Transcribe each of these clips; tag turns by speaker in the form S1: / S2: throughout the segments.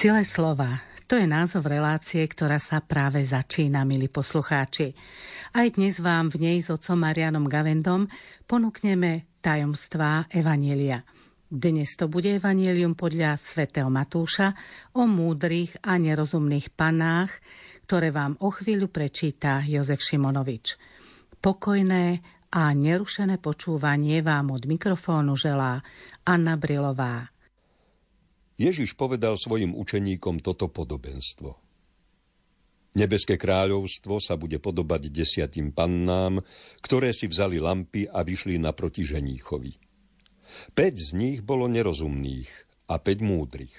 S1: Sile slova. To je názov relácie, ktorá sa práve začína, milí poslucháči. Aj dnes vám v nej s otcom Marianom Gavendom ponúkneme tajomstvá Evanielia. Dnes to bude Evanielium podľa svätého Matúša o múdrych a nerozumných panách, ktoré vám o chvíľu prečíta Jozef Šimonovič. Pokojné a nerušené počúvanie vám od mikrofónu želá Anna Brilová.
S2: Ježiš povedal svojim učeníkom toto podobenstvo. Nebeské kráľovstvo sa bude podobať desiatim pannám, ktoré si vzali lampy a vyšli naproti ženíchovi. Peť z nich bolo nerozumných a päť múdrych.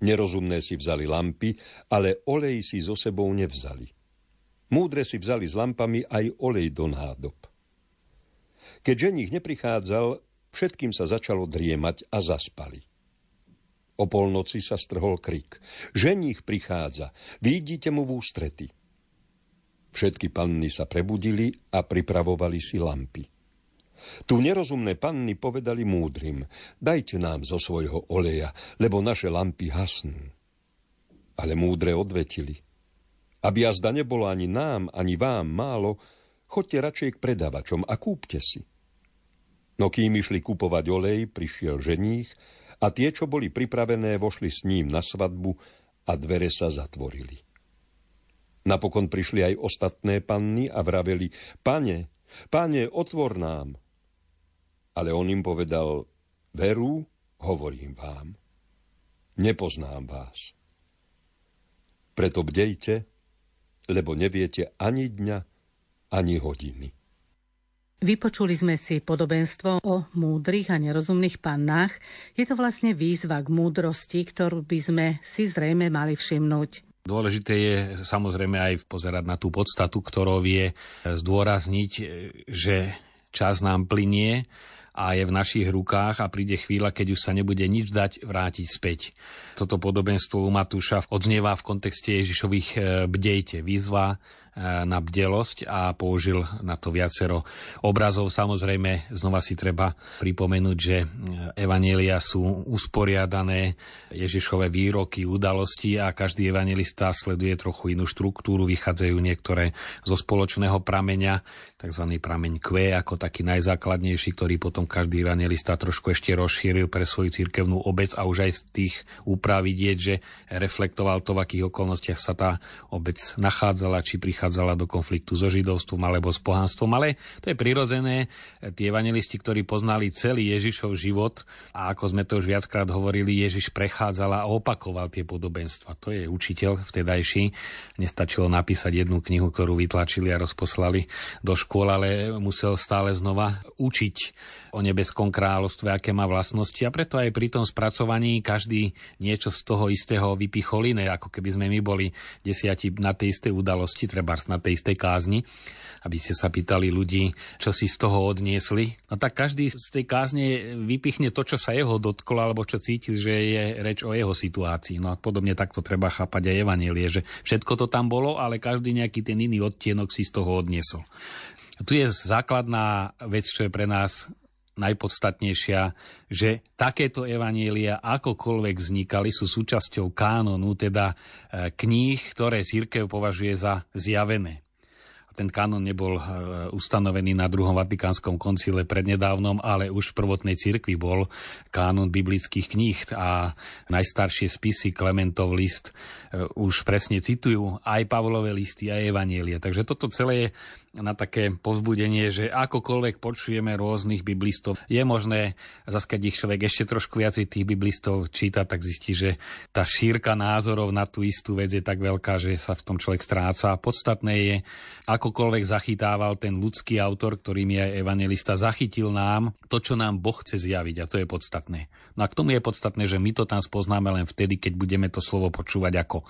S2: Nerozumné si vzali lampy, ale olej si so sebou nevzali. Múdre si vzali s lampami aj olej do nádob. Keď ženích neprichádzal, všetkým sa začalo driemať a zaspali. O polnoci sa strhol krik. Ženích prichádza, vidíte mu v ústrety. Všetky panny sa prebudili a pripravovali si lampy. Tu nerozumné panny povedali múdrym, dajte nám zo svojho oleja, lebo naše lampy hasnú. Ale múdre odvetili, aby jazda nebolo ani nám, ani vám málo, chodte radšej k predavačom a kúpte si. No kým išli kupovať olej, prišiel ženích a tie, čo boli pripravené, vošli s ním na svadbu a dvere sa zatvorili. Napokon prišli aj ostatné panny a vraveli, pane, pane, otvor nám. Ale on im povedal, veru, hovorím vám, nepoznám vás. Preto bdejte, lebo neviete ani dňa, ani hodiny.
S1: Vypočuli sme si podobenstvo o múdrych a nerozumných pannách. Je to vlastne výzva k múdrosti, ktorú by sme si zrejme mali všimnúť.
S3: Dôležité je samozrejme aj pozerať na tú podstatu, ktorou je zdôrazniť, že čas nám plinie a je v našich rukách a príde chvíľa, keď už sa nebude nič dať vrátiť späť. Toto podobenstvo u Matúša odznieva v kontexte Ježišových e, bdejte, výzva na bdelosť a použil na to viacero obrazov. Samozrejme, znova si treba pripomenúť, že evanielia sú usporiadané Ježišové výroky, udalosti a každý evangelista sleduje trochu inú štruktúru, vychádzajú niektoré zo spoločného prameňa, tzv. prameň Q ako taký najzákladnejší, ktorý potom každý evangelista trošku ešte rozšíril pre svoju cirkevnú obec a už aj z tých úprav vidieť, že reflektoval to, v akých okolnostiach sa tá obec nachádzala, či prichádzala prichádzala do konfliktu so židovstvom alebo s pohanstvom, ale to je prirodzené. Tí evangelisti, ktorí poznali celý Ježišov život a ako sme to už viackrát hovorili, Ježiš prechádzal a opakoval tie podobenstva. To je učiteľ vtedajší. Nestačilo napísať jednu knihu, ktorú vytlačili a rozposlali do škôl, ale musel stále znova učiť o nebeskom kráľovstve, aké má vlastnosti a preto aj pri tom spracovaní každý niečo z toho istého vypichol iné, ako keby sme my boli desiati na tej istej udalosti, treba na tej istej kázni, aby ste sa pýtali ľudí, čo si z toho odniesli. No tak každý z tej kázne vypichne to, čo sa jeho dotklo, alebo čo cíti, že je reč o jeho situácii. No a podobne takto treba chápať aj Evanielie, že všetko to tam bolo, ale každý nejaký ten iný odtienok si z toho odniesol. Tu je základná vec, čo je pre nás najpodstatnejšia, že takéto evanielia akokoľvek vznikali, sú súčasťou kánonu, teda e, kníh, ktoré církev považuje za zjavené ten kanon nebol e, ustanovený na druhom vatikánskom koncile prednedávnom, ale už v prvotnej cirkvi bol kánon biblických kníh a najstaršie spisy Klementov list e, už presne citujú aj Pavlové listy, aj Evanielie. Takže toto celé je na také povzbudenie, že akokoľvek počujeme rôznych biblistov, je možné, zase ich človek ešte trošku viacej tých biblistov číta, tak zistí, že tá šírka názorov na tú istú vec je tak veľká, že sa v tom človek stráca. Podstatné je, akokoľvek zachytával ten ľudský autor, ktorým je aj evangelista, zachytil nám to, čo nám Boh chce zjaviť a to je podstatné. No a k tomu je podstatné, že my to tam spoznáme len vtedy, keď budeme to slovo počúvať ako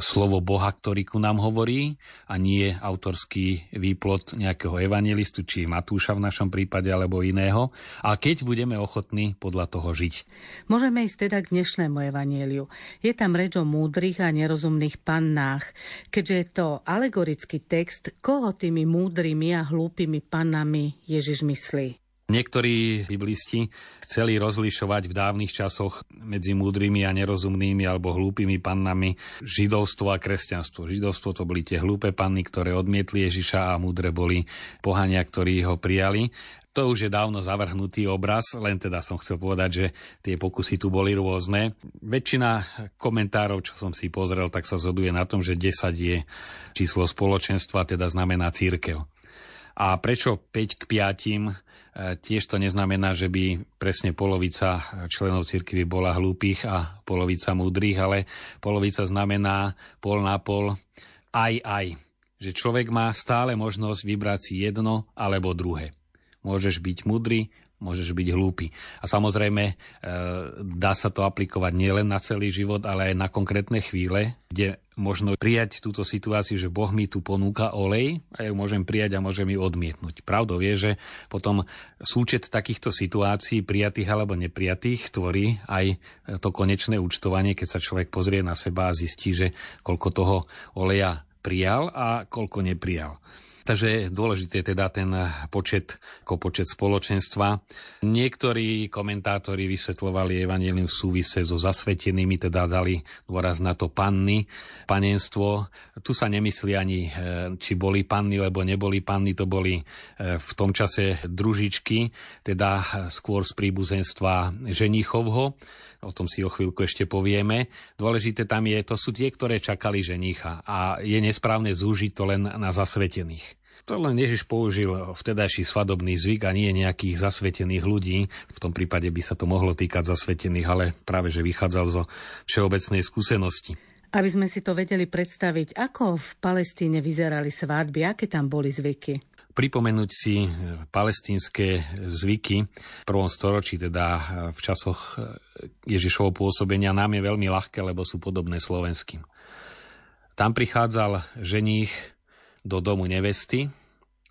S3: slovo Boha, ktorý ku nám hovorí a nie autorský výplod nejakého evangelistu, či Matúša v našom prípade alebo iného. A keď budeme ochotní podľa toho žiť.
S1: Môžeme ísť teda k dnešnému evanieliu. Je tam reč o múdrych a nerozumných pannách. Keďže je to alegorický text, koho tými múdrymi a hlúpými pannami Ježiš myslí?
S3: Niektorí biblisti chceli rozlišovať v dávnych časoch medzi múdrymi a nerozumnými alebo hlúpými pannami židovstvo a kresťanstvo. Židovstvo to boli tie hlúpe panny, ktoré odmietli Ježiša a múdre boli pohania, ktorí ho prijali. To už je dávno zavrhnutý obraz, len teda som chcel povedať, že tie pokusy tu boli rôzne. Väčšina komentárov, čo som si pozrel, tak sa zhoduje na tom, že 10 je číslo spoločenstva, teda znamená církev. A prečo 5 k 5? Tiež to neznamená, že by presne polovica členov cirkvy bola hlúpých a polovica múdrych, ale polovica znamená pol na pol aj aj. Že človek má stále možnosť vybrať si jedno alebo druhé. Môžeš byť múdry, môžeš byť hlúpy. A samozrejme, e, dá sa to aplikovať nielen na celý život, ale aj na konkrétne chvíle, kde možno prijať túto situáciu, že Boh mi tu ponúka olej a ju môžem prijať a môžem ju odmietnúť. Pravdou je, že potom súčet takýchto situácií, prijatých alebo neprijatých, tvorí aj to konečné účtovanie, keď sa človek pozrie na seba a zistí, že koľko toho oleja prijal a koľko neprijal. Takže dôležité je teda ten počet, ako počet spoločenstva. Niektorí komentátori vysvetľovali evanelium v súvise so zasvetenými, teda dali dôraz na to panny, panenstvo. Tu sa nemyslí ani, e, či boli panny, lebo neboli panny, to boli e, v tom čase družičky, teda skôr z príbuzenstva ženichovho o tom si o chvíľku ešte povieme. Dôležité tam je, to sú tie, ktoré čakali ženicha a je nesprávne zúžiť to len na zasvetených. To len Ježiš použil vtedajší svadobný zvyk a nie nejakých zasvetených ľudí. V tom prípade by sa to mohlo týkať zasvetených, ale práve že vychádzal zo všeobecnej skúsenosti.
S1: Aby sme si to vedeli predstaviť, ako v Palestíne vyzerali svadby, aké tam boli zvyky?
S3: Pripomenúť si palestínske zvyky v prvom storočí, teda v časoch Ježišovho pôsobenia, nám je veľmi ľahké, lebo sú podobné slovenským. Tam prichádzal ženích do domu nevesty,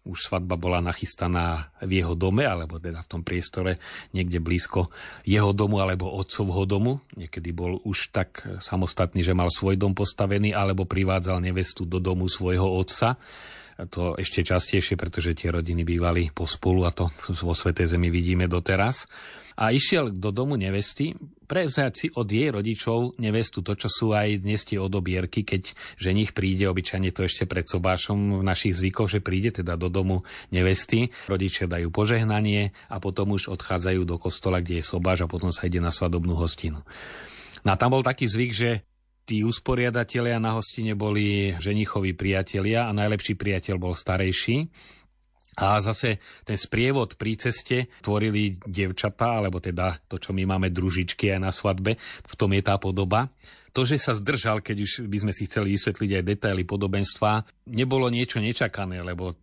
S3: už svadba bola nachystaná v jeho dome, alebo teda v tom priestore niekde blízko jeho domu alebo otcovho domu. Niekedy bol už tak samostatný, že mal svoj dom postavený, alebo privádzal nevestu do domu svojho otca to ešte častejšie, pretože tie rodiny bývali pospolu a to vo Svetej Zemi vidíme doteraz. A išiel do domu nevesty prevziať si od jej rodičov nevestu, to, čo sú aj dnes tie odobierky, keď ženich príde, obyčajne to ešte pred sobášom v našich zvykoch, že príde teda do domu nevesty, rodičia dajú požehnanie a potom už odchádzajú do kostola, kde je sobáš a potom sa ide na svadobnú hostinu. No a tam bol taký zvyk, že tí usporiadatelia na hostine boli ženichoví priatelia a najlepší priateľ bol starejší. A zase ten sprievod pri ceste tvorili devčatá, alebo teda to, čo my máme družičky aj na svadbe, v tom je tá podoba. To, že sa zdržal, keď už by sme si chceli vysvetliť aj detaily podobenstva, nebolo niečo nečakané, lebo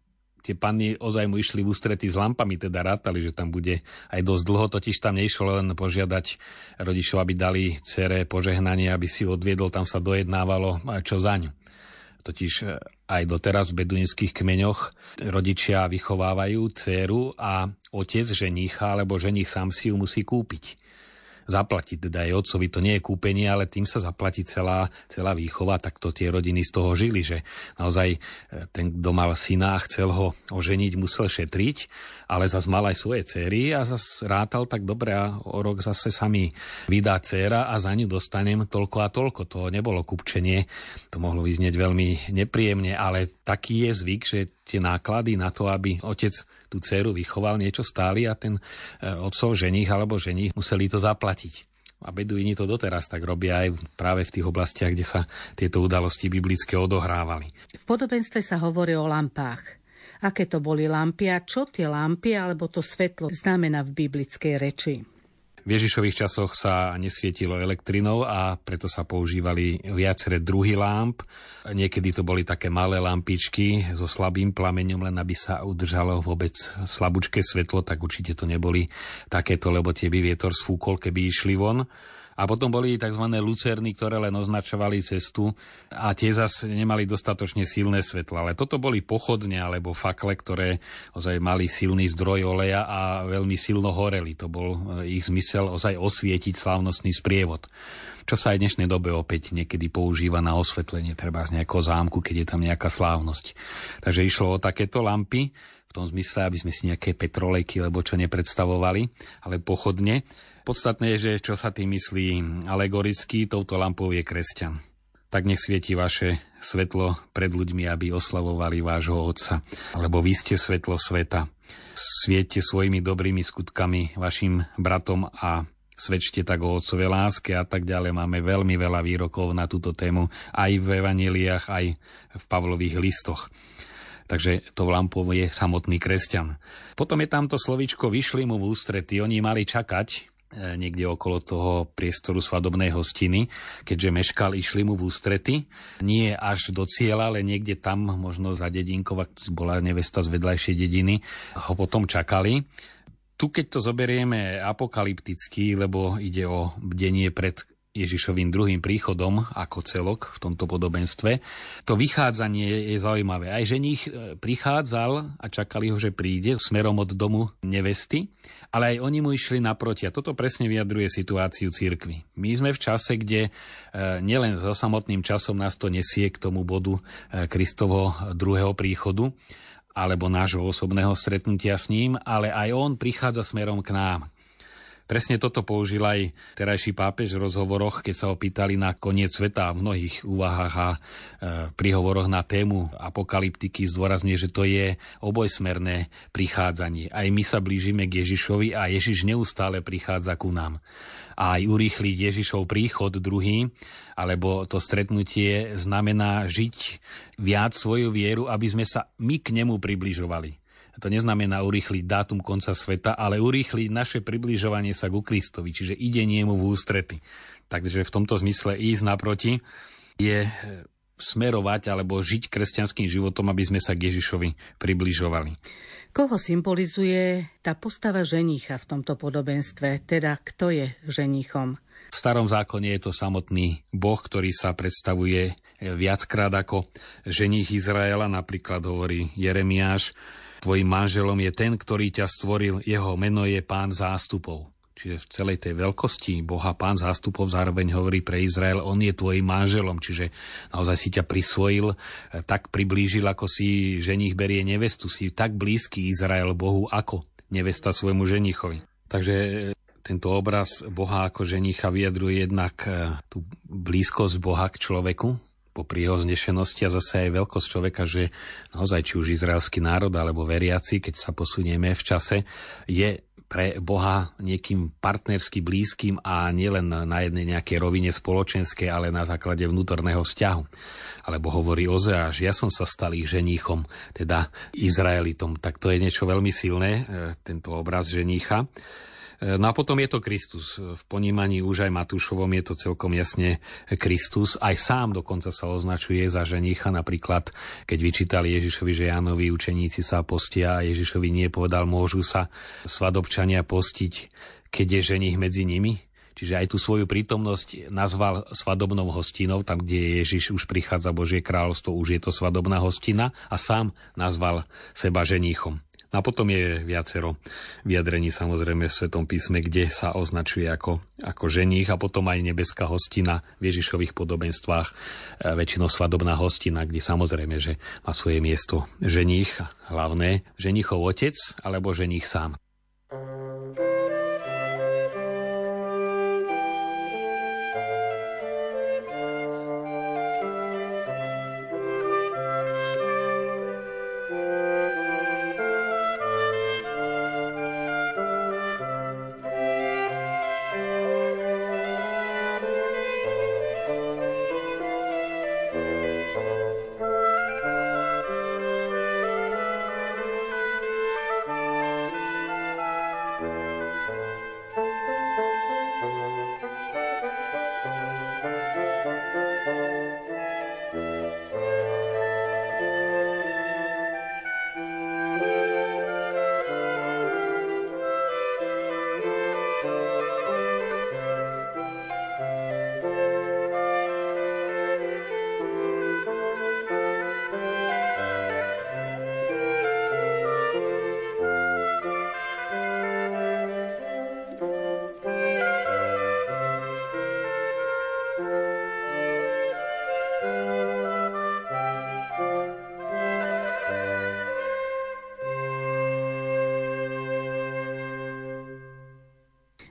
S3: tie panny ozaj mu išli v ústrety s lampami, teda rátali, že tam bude aj dosť dlho, totiž tam nešlo len požiadať rodičov, aby dali cere požehnanie, aby si odviedol, tam sa dojednávalo čo zaň. Totiž e, aj doteraz v beduínskych kmeňoch rodičia vychovávajú dceru a otec ženícha alebo ženích sám si ju musí kúpiť zaplatiť. Teda aj otcovi to nie je kúpenie, ale tým sa zaplatí celá, celá výchova, tak to tie rodiny z toho žili, že naozaj e, ten, kto mal syna chcel ho oženiť, musel šetriť, ale zas mal aj svoje céry a zas rátal tak dobre a o rok zase sa mi vydá dcéra a za ňu dostanem toľko a toľko. To nebolo kupčenie, to mohlo vyznieť veľmi nepríjemne, ale taký je zvyk, že tie náklady na to, aby otec tú dceru vychoval, niečo stáli a ten e, otcov ženích alebo ženích museli to zaplatiť. A beduíni to doteraz tak robia aj práve v tých oblastiach, kde sa tieto udalosti biblické odohrávali.
S1: V podobenstve sa hovorí o lampách. Aké to boli lampy a čo tie lampy alebo to svetlo znamená v biblickej reči?
S3: V Ježišových časoch sa nesvietilo elektrinou a preto sa používali viaceré druhy lámp. Niekedy to boli také malé lampičky so slabým plameňom, len aby sa udržalo vôbec slabúčke svetlo, tak určite to neboli takéto, lebo tie by vietor sfúkol, keby išli von A potom boli tzv. lucerny, ktoré len označovali cestu a tie zase nemali dostatočne silné svetla. Ale toto boli pochodne alebo fakle, ktoré ozaj mali silný zdroj oleja a veľmi silno horeli. To bol e, ich zmysel ozaj osvietiť slávnostný sprievod čo sa aj v dnešnej dobe opäť niekedy používa na osvetlenie, treba z nejakého zámku, keď je tam nejaká slávnosť. Takže išlo o takéto lampy, v tom zmysle, aby sme si nejaké petrolejky, lebo čo nepredstavovali, ale pochodne. Podstatné je, že čo sa tým myslí alegoricky, touto lampou je kresťan. Tak nech svieti vaše svetlo pred ľuďmi, aby oslavovali vášho Otca. Lebo vy ste svetlo sveta. Sviete svojimi dobrými skutkami vašim bratom a svedčte tak o otcovej láske a tak ďalej. Máme veľmi veľa výrokov na túto tému aj v evaneliách, aj v Pavlových listoch. Takže to lampou je samotný kresťan. Potom je tamto slovičko vyšli mu v ústrety. Oni mali čakať, niekde okolo toho priestoru svadobnej hostiny, keďže meškal, išli mu v ústrety. Nie až do cieľa, ale niekde tam, možno za dedinkou, ak bola nevesta z vedľajšej dediny, ho potom čakali. Tu, keď to zoberieme apokalypticky, lebo ide o bdenie pred Ježišovým druhým príchodom ako celok v tomto podobenstve. To vychádzanie je zaujímavé. Aj ženich e, prichádzal a čakali ho, že príde smerom od domu nevesty ale aj oni mu išli naproti. A toto presne vyjadruje situáciu cirkvy. My sme v čase, kde e, nielen so samotným časom nás to nesie k tomu bodu e, Kristovo druhého príchodu, alebo nášho osobného stretnutia s ním, ale aj on prichádza smerom k nám. Presne toto použil aj terajší pápež v rozhovoroch, keď sa ho pýtali na koniec sveta v mnohých úvahách a e, prihovoroch na tému apokalyptiky zdôrazňuje, že to je obojsmerné prichádzanie. Aj my sa blížime k Ježišovi a Ježiš neustále prichádza ku nám. A aj urýchliť Ježišov príchod druhý, alebo to stretnutie znamená žiť viac svoju vieru, aby sme sa my k nemu približovali. To neznamená urýchliť dátum konca sveta, ale urýchliť naše približovanie sa ku Kristovi, čiže idenie mu v ústrety. Takže v tomto zmysle ísť naproti je e, smerovať alebo žiť kresťanským životom, aby sme sa k Ježišovi približovali.
S1: Koho symbolizuje tá postava ženícha v tomto podobenstve? Teda kto je ženichom?
S3: V starom zákone je to samotný Boh, ktorý sa predstavuje viackrát ako ženích Izraela, napríklad hovorí Jeremiáš, Tvojim manželom je ten, ktorý ťa stvoril, jeho meno je pán zástupov. Čiže v celej tej veľkosti Boha pán zástupov zároveň hovorí pre Izrael, on je tvojim manželom, čiže naozaj si ťa prisvojil, eh, tak priblížil, ako si ženich berie nevestu, si tak blízky Izrael Bohu ako nevesta svojmu ženichovi. Takže eh, tento obraz Boha ako ženicha vyjadruje jednak eh, tú blízkosť Boha k človeku, popri jeho znešenosti a zase aj veľkosť človeka, že naozaj či už izraelský národ alebo veriaci, keď sa posunieme v čase, je pre Boha niekým partnersky blízkym a nielen na jednej nejakej rovine spoločenskej, ale na základe vnútorného vzťahu. Alebo hovorí Ozeáš, ja som sa stal ich ženíchom, teda Izraelitom. Tak to je niečo veľmi silné, e, tento obraz ženícha. No a potom je to Kristus. V ponímaní už aj Matúšovom je to celkom jasne Kristus. Aj sám dokonca sa označuje za ženicha. Napríklad, keď vyčítali Ježišovi, že Jánovi učeníci sa postia a Ježišovi nie povedal, môžu sa svadobčania postiť, keď je ženich medzi nimi. Čiže aj tú svoju prítomnosť nazval svadobnou hostinou, tam, kde Ježiš už prichádza Božie kráľovstvo, už je to svadobná hostina a sám nazval seba ženíchom. A potom je viacero vyjadrení samozrejme v Svetom písme, kde sa označuje ako, ako ženích a potom aj nebeská hostina v Ježišových podobenstvách, e, väčšinou svadobná hostina, kde samozrejme, že má svoje miesto ženích, hlavné, ženichov otec alebo ženích sám.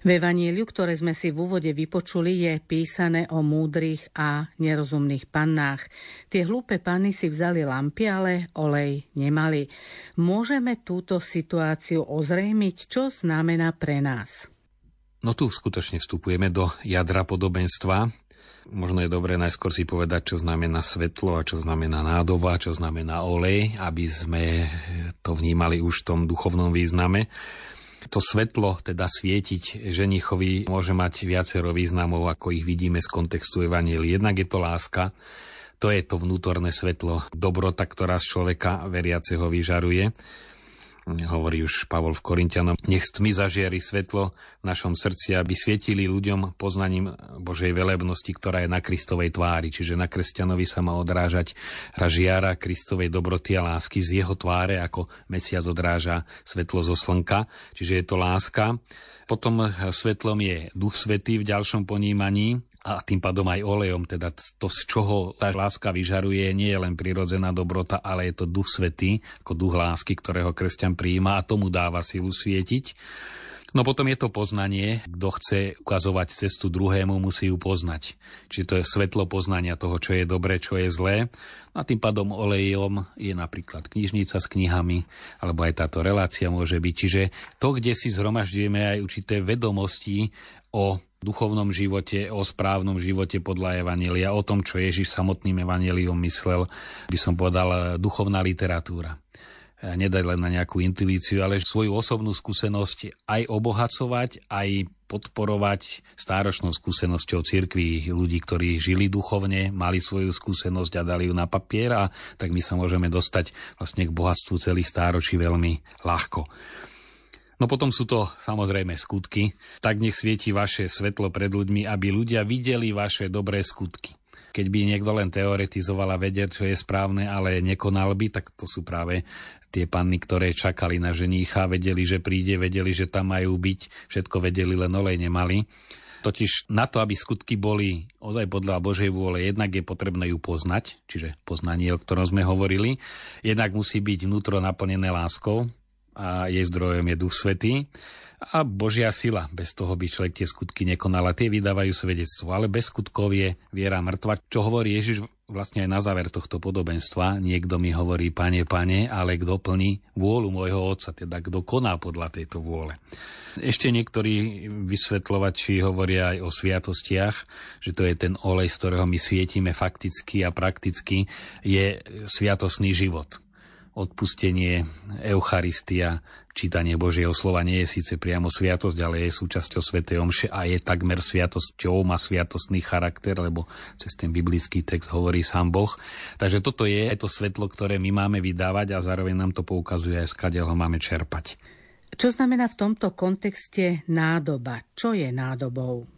S1: V Evanieliu, ktoré sme si v úvode vypočuli, je písané o múdrych a nerozumných pannách. Tie hlúpe panny si vzali lampy, ale olej nemali. Môžeme túto situáciu ozrejmiť, čo znamená pre nás?
S3: No tu skutočne vstupujeme do jadra podobenstva. Možno je dobré najskôr si povedať, čo znamená svetlo a čo znamená nádoba, čo znamená olej, aby sme to vnímali už v tom duchovnom význame. To svetlo, teda svietiť ženichovi, môže mať viacero významov, ako ich vidíme z kontextu Evanieli. Jednak je to láska, to je to vnútorné svetlo, dobrota, ktorá z človeka veriaceho vyžaruje hovorí už Pavol v Korintianom, nech tmy zažiari svetlo v našom srdci, aby svietili ľuďom poznaním Božej velebnosti, ktorá je na Kristovej tvári. Čiže na kresťanovi sa má odrážať tá žiara Kristovej dobroty a lásky z jeho tváre, ako mesiac odráža svetlo zo slnka. Čiže je to láska. Potom svetlom je Duch Svetý v ďalšom ponímaní, a tým pádom aj olejom, teda to, z čoho tá láska vyžaruje, nie je len prirodzená dobrota, ale je to duch svetý, ako duch lásky, ktorého kresťan prijíma a tomu dáva silu svietiť. No potom je to poznanie, kto chce ukazovať cestu druhému, musí ju poznať. Čiže to je svetlo poznania toho, čo je dobré, čo je zlé. A tým pádom olejom je napríklad knižnica s knihami, alebo aj táto relácia môže byť. Čiže to, kde si zhromažďujeme aj určité vedomosti o duchovnom živote, o správnom živote podľa Evanielia, o tom, čo Ježiš samotným Evanieliom myslel, by som povedal, duchovná literatúra. Nedať len na nejakú intuíciu, ale svoju osobnú skúsenosť aj obohacovať, aj podporovať stáročnou skúsenosťou cirkví ľudí, ktorí žili duchovne, mali svoju skúsenosť a dali ju na papier a tak my sa môžeme dostať vlastne k bohatstvu celých stáročí veľmi ľahko. No potom sú to samozrejme skutky. Tak nech svieti vaše svetlo pred ľuďmi, aby ľudia videli vaše dobré skutky. Keď by niekto len teoretizoval a vedel, čo je správne, ale nekonal by, tak to sú práve tie panny, ktoré čakali na ženícha, vedeli, že príde, vedeli, že tam majú byť, všetko vedeli, len olej nemali. Totiž na to, aby skutky boli ozaj podľa Božej vôle, jednak je potrebné ju poznať, čiže poznanie, o ktorom sme hovorili, jednak musí byť vnútro naplnené láskou, a jej zdrojom je Duch Svetý a Božia sila. Bez toho by človek tie skutky nekonal a tie vydávajú svedectvo. Ale bez skutkov je viera mŕtva. Čo hovorí Ježiš vlastne aj na záver tohto podobenstva. Niekto mi hovorí, pane, pane, ale kto plní vôľu môjho otca, teda kto koná podľa tejto vôle. Ešte niektorí vysvetľovači hovoria aj o sviatostiach, že to je ten olej, z ktorého my svietime fakticky a prakticky, je sviatosný život odpustenie, Eucharistia, čítanie Božieho slova nie je síce priamo sviatosť, ale je súčasťou Svetej Omše a je takmer sviatosťou, má sviatostný charakter, lebo cez ten biblický text hovorí sám Boh. Takže toto je to svetlo, ktoré my máme vydávať a zároveň nám to poukazuje aj skade ho máme čerpať.
S1: Čo znamená v tomto kontexte nádoba? Čo je nádobou?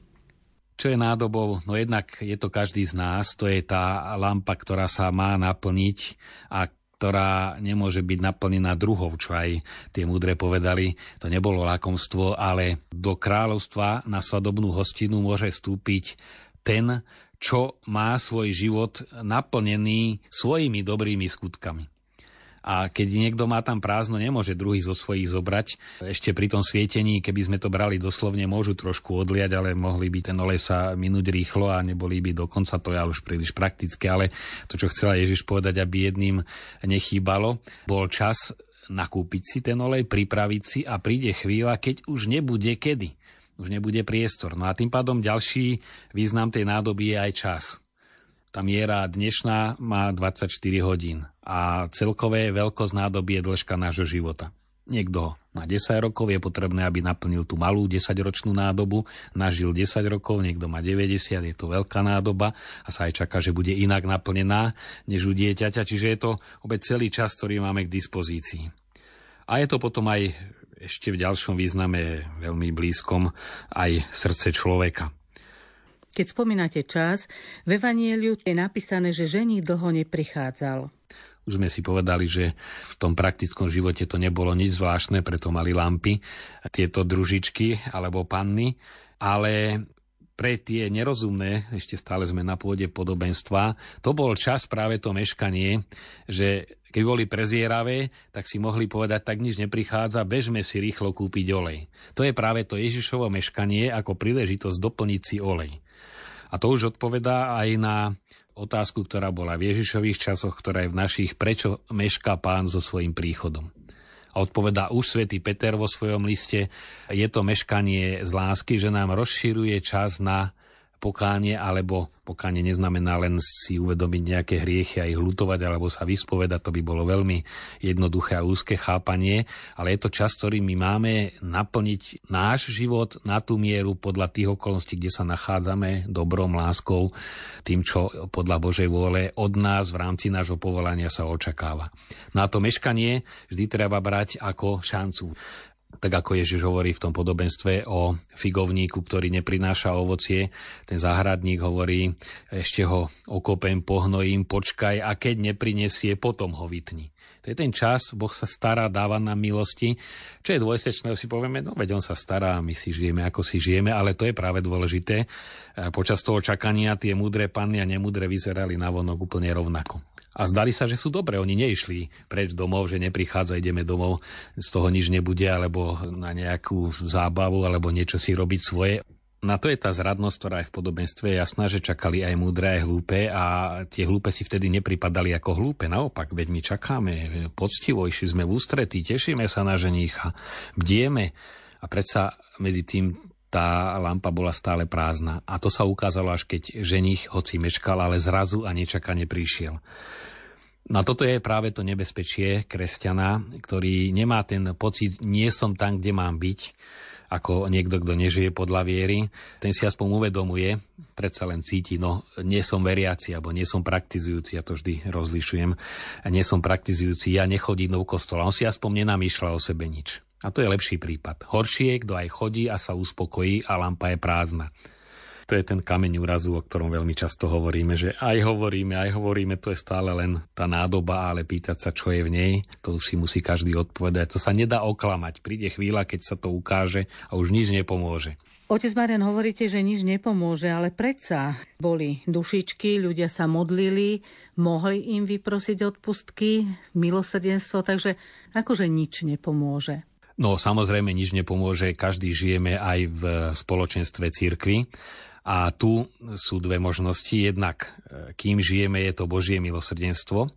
S3: Čo je nádobou? No jednak je to každý z nás, to je tá lampa, ktorá sa má naplniť a ktorá nemôže byť naplnená druhou, čo aj tie múdre povedali. To nebolo lakomstvo, ale do kráľovstva na svadobnú hostinu môže vstúpiť ten, čo má svoj život naplnený svojimi dobrými skutkami. A keď niekto má tam prázdno, nemôže druhý zo svojich zobrať. Ešte pri tom svietení, keby sme to brali doslovne, môžu trošku odliať, ale mohli by ten olej sa minúť rýchlo a neboli by dokonca to je už príliš praktické. Ale to, čo chcela Ježiš povedať, aby jedným nechýbalo, bol čas nakúpiť si ten olej, pripraviť si a príde chvíľa, keď už nebude kedy. Už nebude priestor. No a tým pádom ďalší význam tej nádoby je aj čas. Tá miera dnešná má 24 hodín a celkové veľkosť nádoby je dĺžka nášho života. Niekto má 10 rokov, je potrebné, aby naplnil tú malú 10-ročnú nádobu, nažil 10 rokov, niekto má 90, je to veľká nádoba a sa aj čaká, že bude inak naplnená než u dieťaťa, čiže je to opäť celý čas, ktorý máme k dispozícii. A je to potom aj ešte v ďalšom význame veľmi blízkom aj srdce človeka.
S1: Keď spomínate čas, v Evanieliu je napísané, že žení dlho neprichádzal.
S3: Už sme si povedali, že v tom praktickom živote to nebolo nič zvláštne, preto mali lampy, tieto družičky alebo panny, ale pre tie nerozumné, ešte stále sme na pôde podobenstva, to bol čas práve to meškanie, že keď boli prezieravé, tak si mohli povedať, tak nič neprichádza, bežme si rýchlo kúpiť olej. To je práve to Ježišovo meškanie ako príležitosť doplniť si olej. A to už odpovedá aj na otázku, ktorá bola v Ježišových časoch, ktorá je v našich, prečo mešká pán so svojím príchodom. A odpovedá už svätý Peter vo svojom liste, je to meškanie z lásky, že nám rozširuje čas na pokánie, alebo pokánie neznamená len si uvedomiť nejaké hriechy a ich lutovať alebo sa vyspovedať, to by bolo veľmi jednoduché a úzke chápanie, ale je to čas, ktorý my máme naplniť náš život na tú mieru podľa tých okolností, kde sa nachádzame, dobrom, láskou, tým, čo podľa Božej vôle od nás v rámci nášho povolania sa očakáva. Na to meškanie vždy treba brať ako šancu tak ako Ježiš hovorí v tom podobenstve o figovníku, ktorý neprináša ovocie, ten záhradník hovorí, ešte ho okopem, pohnojím, počkaj a keď neprinesie, potom ho vytni. To je ten čas, Boh sa stará, dáva nám milosti. Čo je dvojsečné, si povieme, no veď on sa stará, my si žijeme, ako si žijeme, ale to je práve dôležité. Počas toho čakania tie múdre panny a nemúdre vyzerali na vonok úplne rovnako a zdali sa, že sú dobré. Oni neišli preč domov, že neprichádza, ideme domov, z toho nič nebude, alebo na nejakú zábavu, alebo niečo si robiť svoje. Na to je tá zradnosť, ktorá je v podobenstve jasná, že čakali aj múdre, aj hlúpe a tie hlúpe si vtedy nepripadali ako hlúpe. Naopak, veď my čakáme poctivo, išli sme v ústretí, tešíme sa na ženícha, bdieme a predsa medzi tým tá lampa bola stále prázdna. A to sa ukázalo až keď ženich, hoci meškal, ale zrazu a nečakane prišiel. No a toto je práve to nebezpečie kresťana, ktorý nemá ten pocit, nie som tam, kde mám byť, ako niekto, kto nežije podľa viery. Ten si aspoň uvedomuje, predsa len cíti, no nie som veriaci, alebo nie som praktizujúci, ja to vždy rozlišujem, nie som praktizujúci, ja nechodím do kostola. On si aspoň nenamýšľa o sebe nič. A to je lepší prípad. Horšie, kto aj chodí a sa uspokojí a lampa je prázdna to je ten kameň úrazu, o ktorom veľmi často hovoríme, že aj hovoríme, aj hovoríme, to je stále len tá nádoba, ale pýtať sa, čo je v nej, to si musí každý odpovedať. To sa nedá oklamať. Príde chvíľa, keď sa to ukáže a už nič nepomôže.
S1: Otec Marian, hovoríte, že nič nepomôže, ale predsa boli dušičky, ľudia sa modlili, mohli im vyprosiť odpustky, milosrdenstvo, takže akože nič nepomôže.
S3: No samozrejme nič nepomôže, každý žijeme aj v spoločenstve církvy a tu sú dve možnosti. Jednak, e, kým žijeme, je to Božie milosrdenstvo,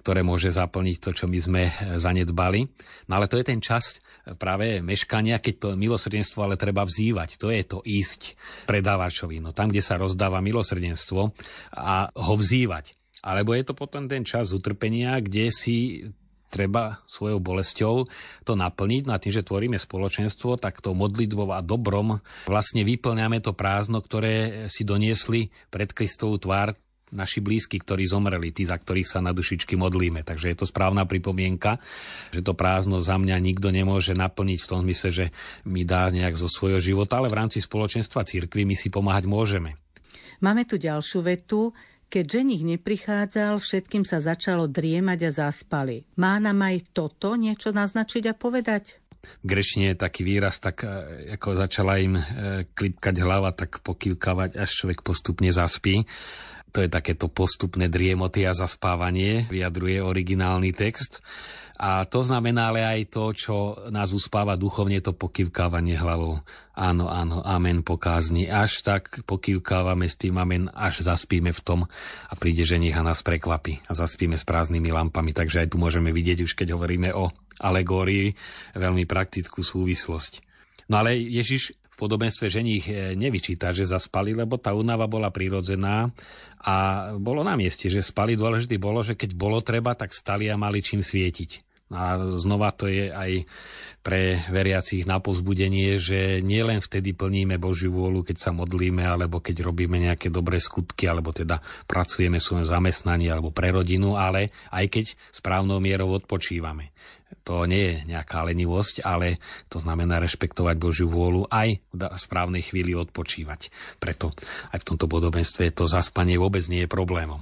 S3: ktoré môže zaplniť to, čo my sme e, zanedbali. No ale to je ten čas e, práve meškania, keď to milosrdenstvo ale treba vzývať. To je to ísť predávačovi. No tam, kde sa rozdáva milosrdenstvo a ho vzývať. Alebo je to potom ten čas utrpenia, kde si treba svojou bolesťou to naplniť. No a tým, že tvoríme spoločenstvo, tak to modlitbou a dobrom vlastne vyplňame to prázdno, ktoré si doniesli pred Kristovú tvár naši blízky, ktorí zomreli, tí, za ktorých sa na dušičky modlíme. Takže je to správna pripomienka, že to prázdno za mňa nikto nemôže naplniť v tom zmysle, že mi dá nejak zo svojho života, ale v rámci spoločenstva cirkvi my si pomáhať môžeme.
S1: Máme tu ďalšiu vetu. Keď ženich neprichádzal, všetkým sa začalo driemať a zaspali. Má nám aj toto niečo naznačiť a povedať?
S3: V je taký výraz, tak e, ako začala im e, klipkať hlava, tak pokývkavať, až človek postupne zaspí. To je takéto postupné driemoty a zaspávanie, vyjadruje originálny text. A to znamená ale aj to, čo nás uspáva duchovne, to pokývkávanie hlavou. Áno, áno, amen pokázni. Až tak pokývkávame s tým amen, až zaspíme v tom a príde ženich a nás prekvapí. A zaspíme s prázdnymi lampami. Takže aj tu môžeme vidieť, už keď hovoríme o alegórii, veľmi praktickú súvislosť. No ale Ježiš podobenstve ženich eh, nevyčíta, že zaspali, lebo tá únava bola prirodzená a bolo na mieste, že spali dôležité bolo, že keď bolo treba, tak stali a mali čím svietiť. A znova to je aj pre veriacich na pozbudenie, že nielen vtedy plníme Božiu vôľu, keď sa modlíme, alebo keď robíme nejaké dobré skutky, alebo teda pracujeme v svojom zamestnaní, alebo pre rodinu, ale aj keď správnou mierou odpočívame. To nie je nejaká lenivosť, ale to znamená rešpektovať Božiu vôľu aj v správnej chvíli odpočívať. Preto aj v tomto podobenstve to zaspanie vôbec nie je problémom.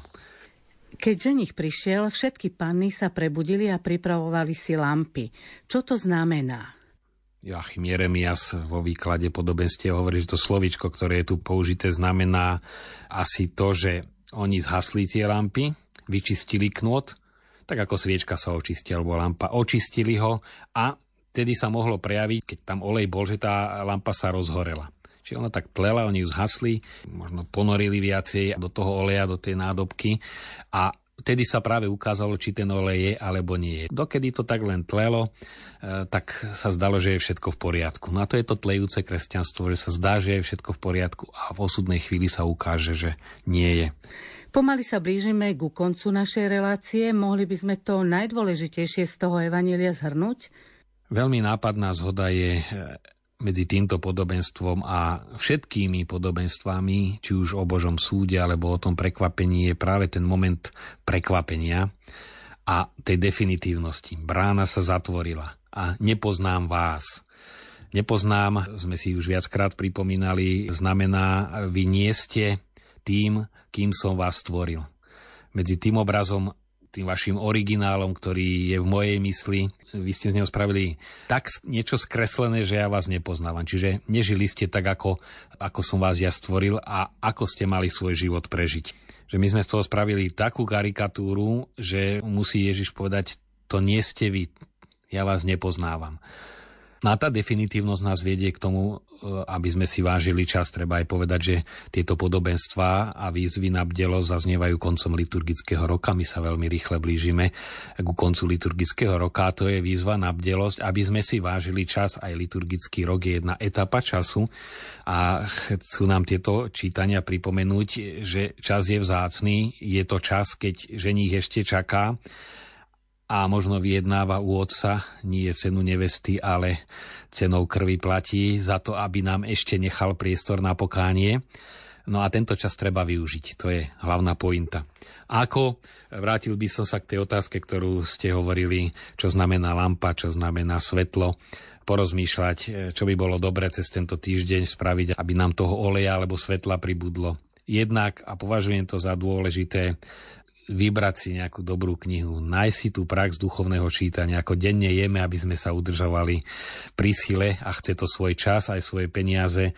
S1: Keď ženich prišiel, všetky panny sa prebudili a pripravovali si lampy. Čo to znamená?
S3: Joachim Jeremias vo výklade podobenstie hovorí, že to slovičko, ktoré je tu použité, znamená asi to, že oni zhasli tie lampy, vyčistili knôt, tak ako sviečka sa očistí alebo lampa, očistili ho a tedy sa mohlo prejaviť, keď tam olej bol, že tá lampa sa rozhorela. Čiže ona tak tlela, oni ju zhasli, možno ponorili viacej do toho oleja, do tej nádobky a Vtedy sa práve ukázalo, či ten olej je alebo nie je. Dokedy to tak len tlelo, e, tak sa zdalo, že je všetko v poriadku. No a to je to tlejúce kresťanstvo, že sa zdá, že je všetko v poriadku a v osudnej chvíli sa ukáže, že nie je.
S1: Pomaly sa blížime ku koncu našej relácie. Mohli by sme to najdôležitejšie z toho Evanielia zhrnúť?
S3: Veľmi nápadná zhoda je e, medzi týmto podobenstvom a všetkými podobenstvami, či už o Božom súde alebo o tom prekvapení, je práve ten moment prekvapenia a tej definitívnosti. Brána sa zatvorila a nepoznám vás. Nepoznám, sme si už viackrát pripomínali, znamená, vy nie ste tým, kým som vás stvoril. Medzi tým obrazom tým vašim originálom, ktorý je v mojej mysli. Vy ste z neho spravili tak niečo skreslené, že ja vás nepoznávam. Čiže nežili ste tak, ako, ako som vás ja stvoril a ako ste mali svoj život prežiť. Že my sme z toho spravili takú karikatúru, že musí Ježiš povedať, to nie ste vy, ja vás nepoznávam. No a tá definitívnosť nás vedie k tomu, e, aby sme si vážili čas. Treba aj povedať, že tieto podobenstvá a výzvy na bdelosť zaznievajú koncom liturgického roka. My sa veľmi rýchle blížime ku koncu liturgického roka. A to je výzva na bdelosť, aby sme si vážili čas. Aj liturgický rok je jedna etapa času a chcú nám tieto čítania pripomenúť, že čas je vzácný. Je to čas, keď ženích ešte čaká a možno vyjednáva u otca nie cenu nevesty, ale cenou krvi platí za to, aby nám ešte nechal priestor na pokánie. No a tento čas treba využiť, to je hlavná pointa. Ako, vrátil by som sa k tej otázke, ktorú ste hovorili, čo znamená lampa, čo znamená svetlo, porozmýšľať, čo by bolo dobre cez tento týždeň spraviť, aby nám toho oleja alebo svetla pribudlo. Jednak, a považujem to za dôležité, vybrať si nejakú dobrú knihu, nájsť si tú prax duchovného čítania, ako denne jeme, aby sme sa udržovali pri sile a chce to svoj čas, aj svoje peniaze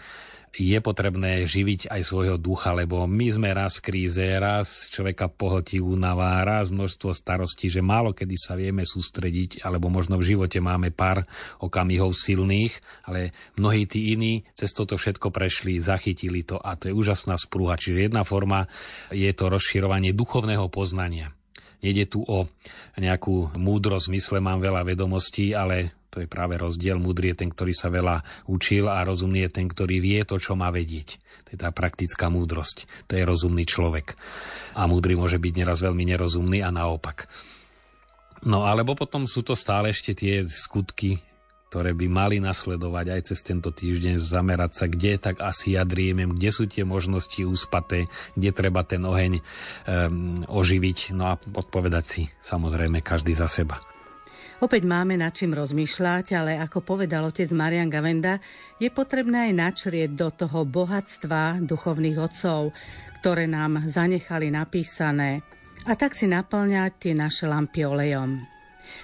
S3: je potrebné živiť aj svojho ducha, lebo my sme raz v kríze, raz človeka pohltí únava, raz množstvo starostí, že málo kedy sa vieme sústrediť, alebo možno v živote máme pár okamihov silných, ale mnohí tí iní cez toto všetko prešli, zachytili to a to je úžasná sprúha. Čiže jedna forma je to rozširovanie duchovného poznania. Nede tu o nejakú múdrosť, mysle mám veľa vedomostí, ale to je práve rozdiel. Múdry je ten, ktorý sa veľa učil a rozumný je ten, ktorý vie to, čo má vedieť. To je tá praktická múdrosť. To je rozumný človek. A múdry môže byť neraz veľmi nerozumný a naopak. No alebo potom sú to stále ešte tie skutky, ktoré by mali nasledovať aj cez tento týždeň, zamerať sa, kde tak asi jadrieme, kde sú tie možnosti úspaté, kde treba ten oheň um, oživiť, no a odpovedať si samozrejme každý za seba.
S1: Opäť máme nad čím rozmýšľať, ale ako povedal otec Marian Gavenda, je potrebné aj načrieť do toho bohatstva duchovných otcov, ktoré nám zanechali napísané a tak si naplňať tie naše lampy olejom.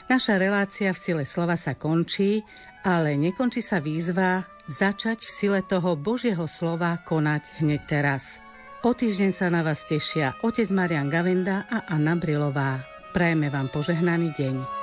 S1: Naša relácia v sile slova sa končí, ale nekončí sa výzva začať v sile toho Božieho slova konať hneď teraz. O týždeň sa na vás tešia otec Marian Gavenda a Anna Brilová. Prajeme vám požehnaný deň.